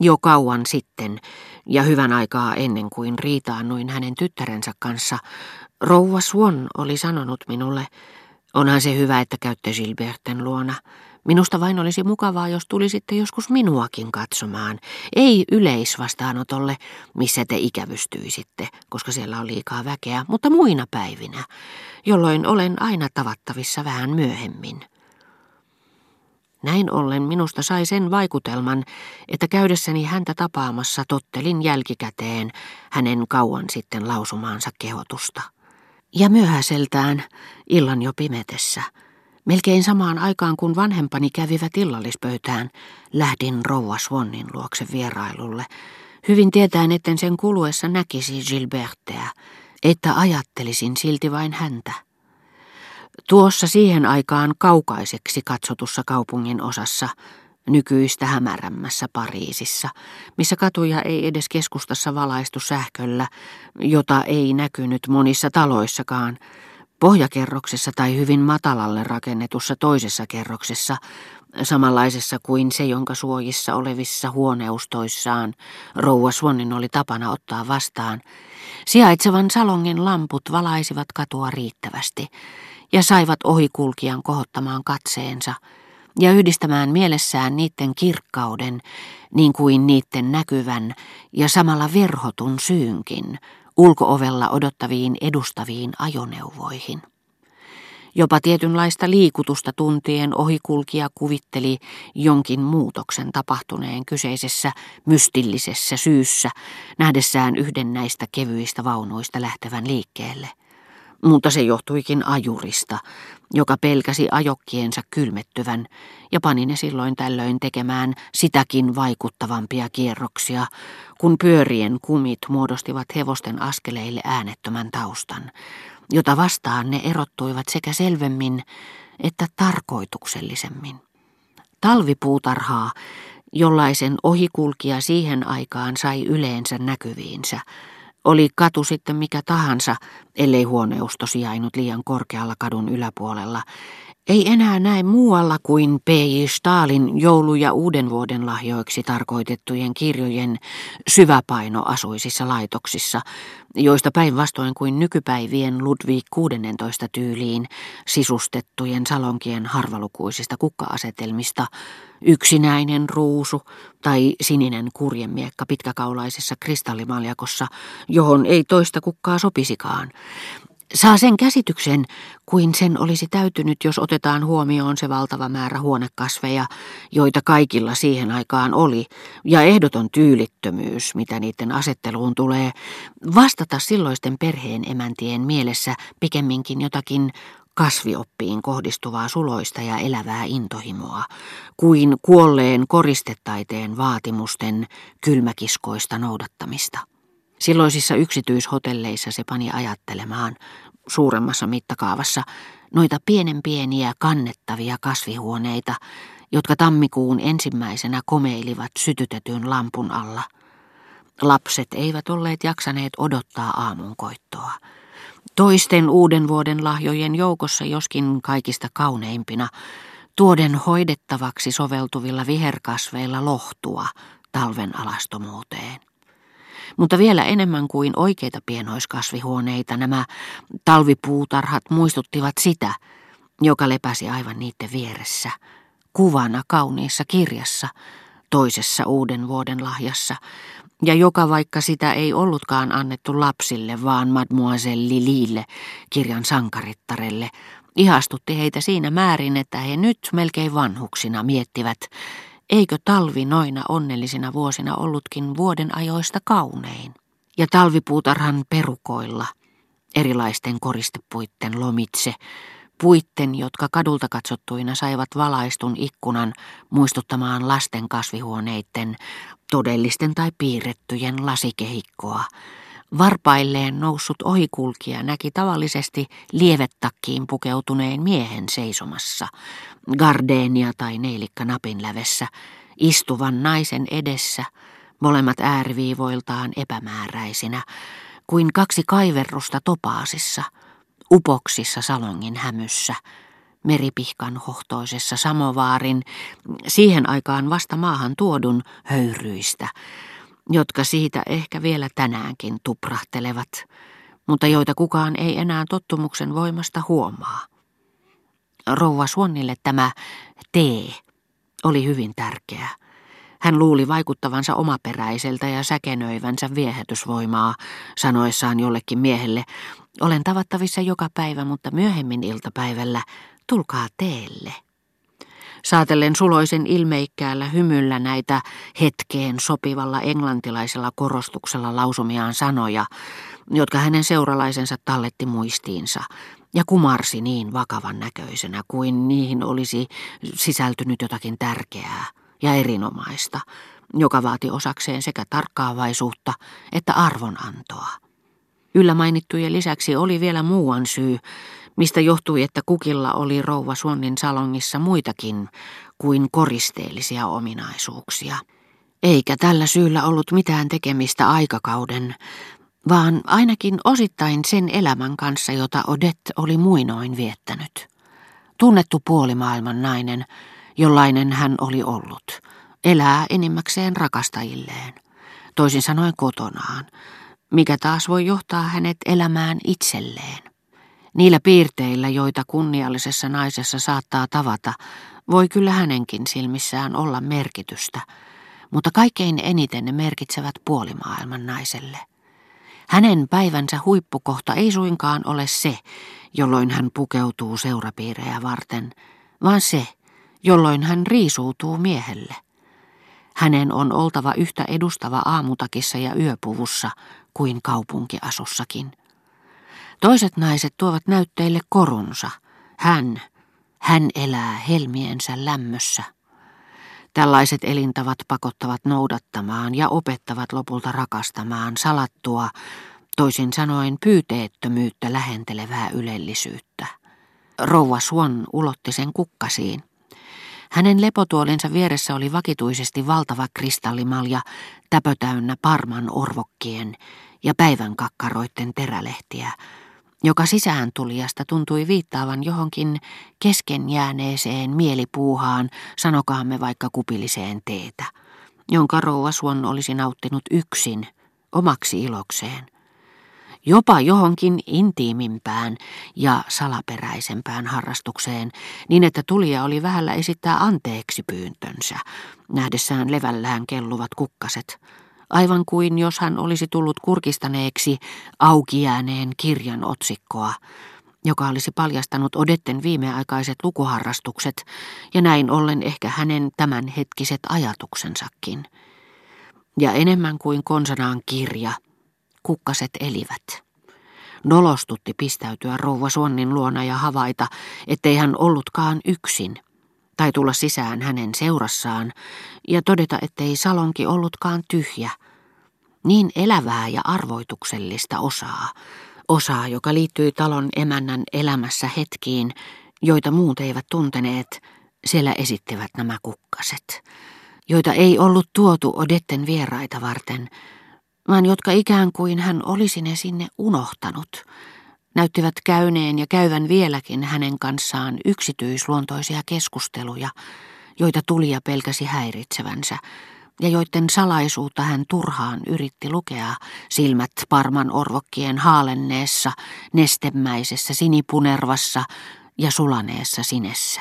Jo kauan sitten, ja hyvän aikaa ennen kuin riitaannuin hänen tyttärensä kanssa, rouva Swan oli sanonut minulle, onhan se hyvä, että käytte Gilberten luona. Minusta vain olisi mukavaa, jos tulisitte joskus minuakin katsomaan. Ei yleisvastaanotolle, missä te ikävystyisitte, koska siellä on liikaa väkeä, mutta muina päivinä, jolloin olen aina tavattavissa vähän myöhemmin. Näin ollen minusta sai sen vaikutelman, että käydessäni häntä tapaamassa tottelin jälkikäteen hänen kauan sitten lausumaansa kehotusta. Ja myöhäiseltään, illan jo pimetessä, melkein samaan aikaan kun vanhempani kävivät illallispöytään, lähdin rouva Swannin luokse vierailulle, hyvin tietäen, etten sen kuluessa näkisi Gilberteä, että ajattelisin silti vain häntä. Tuossa siihen aikaan kaukaiseksi katsotussa kaupungin osassa, nykyistä hämärämmässä Pariisissa, missä katuja ei edes keskustassa valaistu sähköllä, jota ei näkynyt monissa taloissakaan, pohjakerroksessa tai hyvin matalalle rakennetussa toisessa kerroksessa, samanlaisessa kuin se, jonka suojissa olevissa huoneustoissaan rouva Swannin oli tapana ottaa vastaan, sijaitsevan salongin lamput valaisivat katua riittävästi, ja saivat ohikulkijan kohottamaan katseensa ja yhdistämään mielessään niiden kirkkauden, niin kuin niiden näkyvän ja samalla verhotun syynkin ulkoovella odottaviin edustaviin ajoneuvoihin. Jopa tietynlaista liikutusta tuntien ohikulkija kuvitteli jonkin muutoksen tapahtuneen kyseisessä mystillisessä syyssä, nähdessään yhden näistä kevyistä vaunuista lähtevän liikkeelle mutta se johtuikin ajurista, joka pelkäsi ajokkiensa kylmettyvän ja pani ne silloin tällöin tekemään sitäkin vaikuttavampia kierroksia, kun pyörien kumit muodostivat hevosten askeleille äänettömän taustan, jota vastaan ne erottuivat sekä selvemmin että tarkoituksellisemmin. Talvipuutarhaa, jollaisen ohikulkija siihen aikaan sai yleensä näkyviinsä, oli katu sitten mikä tahansa, ellei huoneusto sijainnut liian korkealla kadun yläpuolella, ei enää näe muualla kuin P.J. Stalin joulu- ja uuden vuoden lahjoiksi tarkoitettujen kirjojen syväpainoasuisissa laitoksissa, joista päinvastoin kuin nykypäivien Ludwig 16 tyyliin sisustettujen salonkien harvalukuisista kukka-asetelmista yksinäinen ruusu tai sininen kurjemiekka pitkäkaulaisessa kristallimaljakossa, johon ei toista kukkaa sopisikaan, Saa sen käsityksen, kuin sen olisi täytynyt, jos otetaan huomioon se valtava määrä huonekasveja, joita kaikilla siihen aikaan oli, ja ehdoton tyylittömyys, mitä niiden asetteluun tulee, vastata silloisten perheen emäntien mielessä pikemminkin jotakin kasvioppiin kohdistuvaa suloista ja elävää intohimoa, kuin kuolleen koristetaiteen vaatimusten kylmäkiskoista noudattamista. Silloisissa yksityishotelleissa se pani ajattelemaan suuremmassa mittakaavassa noita pienen pieniä kannettavia kasvihuoneita, jotka tammikuun ensimmäisenä komeilivat sytytetyn lampun alla. Lapset eivät olleet jaksaneet odottaa aamunkoittoa. Toisten uuden vuoden lahjojen joukossa joskin kaikista kauneimpina, tuoden hoidettavaksi soveltuvilla viherkasveilla lohtua talven alastomuuteen. Mutta vielä enemmän kuin oikeita pienoiskasvihuoneita nämä talvipuutarhat muistuttivat sitä, joka lepäsi aivan niiden vieressä, kuvana kauniissa kirjassa, toisessa uuden vuoden lahjassa, ja joka vaikka sitä ei ollutkaan annettu lapsille, vaan Mademoiselle Lilille, kirjan sankarittarelle, ihastutti heitä siinä määrin, että he nyt melkein vanhuksina miettivät, Eikö talvi noina onnellisina vuosina ollutkin vuoden ajoista kaunein? Ja talvipuutarhan perukoilla, erilaisten koristepuitten lomitse, puitten, jotka kadulta katsottuina saivat valaistun ikkunan muistuttamaan lasten kasvihuoneiden, todellisten tai piirrettyjen lasikehikkoa, Varpailleen noussut ohikulkija näki tavallisesti lievettakkiin pukeutuneen miehen seisomassa, gardenia tai neilikka napin lävessä, istuvan naisen edessä, molemmat ääriviivoiltaan epämääräisinä, kuin kaksi kaiverrusta topaasissa, upoksissa salongin hämyssä, meripihkan hohtoisessa samovaarin, siihen aikaan vasta maahan tuodun höyryistä, jotka siitä ehkä vielä tänäänkin tuprahtelevat, mutta joita kukaan ei enää tottumuksen voimasta huomaa. Rouva Suonnille tämä tee oli hyvin tärkeä. Hän luuli vaikuttavansa omaperäiseltä ja säkenöivänsä viehätysvoimaa, sanoessaan jollekin miehelle, olen tavattavissa joka päivä, mutta myöhemmin iltapäivällä tulkaa teelle. Saatellen suloisen ilmeikkäällä hymyllä näitä hetkeen sopivalla englantilaisella korostuksella lausumiaan sanoja, jotka hänen seuralaisensa talletti muistiinsa, ja kumarsi niin vakavan näköisenä kuin niihin olisi sisältynyt jotakin tärkeää ja erinomaista, joka vaati osakseen sekä tarkkaavaisuutta että arvonantoa. Yllä mainittujen lisäksi oli vielä muuan syy, mistä johtui, että kukilla oli rouva Suonnin salongissa muitakin kuin koristeellisia ominaisuuksia. Eikä tällä syyllä ollut mitään tekemistä aikakauden, vaan ainakin osittain sen elämän kanssa, jota Odette oli muinoin viettänyt. Tunnettu puolimaailman nainen, jollainen hän oli ollut, elää enimmäkseen rakastajilleen, toisin sanoen kotonaan, mikä taas voi johtaa hänet elämään itselleen. Niillä piirteillä, joita kunniallisessa naisessa saattaa tavata, voi kyllä hänenkin silmissään olla merkitystä, mutta kaikkein eniten ne merkitsevät puolimaailman naiselle. Hänen päivänsä huippukohta ei suinkaan ole se, jolloin hän pukeutuu seurapiirejä varten, vaan se, jolloin hän riisuutuu miehelle. Hänen on oltava yhtä edustava aamutakissa ja yöpuvussa kuin kaupunkiasussakin. Toiset naiset tuovat näytteille korunsa. Hän, hän elää helmiensä lämmössä. Tällaiset elintavat pakottavat noudattamaan ja opettavat lopulta rakastamaan salattua, toisin sanoen pyyteettömyyttä lähentelevää ylellisyyttä. Rouva Swan ulotti sen kukkasiin. Hänen lepotuolinsa vieressä oli vakituisesti valtava kristallimalja, täpötäynnä parman orvokkien ja päivän kakkaroitten terälehtiä, joka sisään tulijasta tuntui viittaavan johonkin kesken jääneeseen mielipuuhaan, sanokaamme vaikka kupilliseen teetä, jonka rouva Suon olisi nauttinut yksin, omaksi ilokseen. Jopa johonkin intiimimpään ja salaperäisempään harrastukseen, niin että tulija oli vähällä esittää anteeksi pyyntönsä, nähdessään levällään kelluvat kukkaset, aivan kuin jos hän olisi tullut kurkistaneeksi auki jääneen kirjan otsikkoa, joka olisi paljastanut Odetten viimeaikaiset lukuharrastukset ja näin ollen ehkä hänen tämänhetkiset ajatuksensakin. Ja enemmän kuin konsanaan kirja, kukkaset elivät. Nolostutti pistäytyä rouva Suonnin luona ja havaita, ettei hän ollutkaan yksin – tai tulla sisään hänen seurassaan ja todeta, ettei salonki ollutkaan tyhjä. Niin elävää ja arvoituksellista osaa, osaa, joka liittyi talon emännän elämässä hetkiin, joita muut eivät tunteneet, siellä esittivät nämä kukkaset, joita ei ollut tuotu Odetten vieraita varten, vaan jotka ikään kuin hän olisi ne sinne unohtanut – näyttivät käyneen ja käyvän vieläkin hänen kanssaan yksityisluontoisia keskusteluja, joita tulija pelkäsi häiritsevänsä, ja joiden salaisuutta hän turhaan yritti lukea silmät parman orvokkien haalenneessa, nestemäisessä sinipunervassa ja sulaneessa sinessä.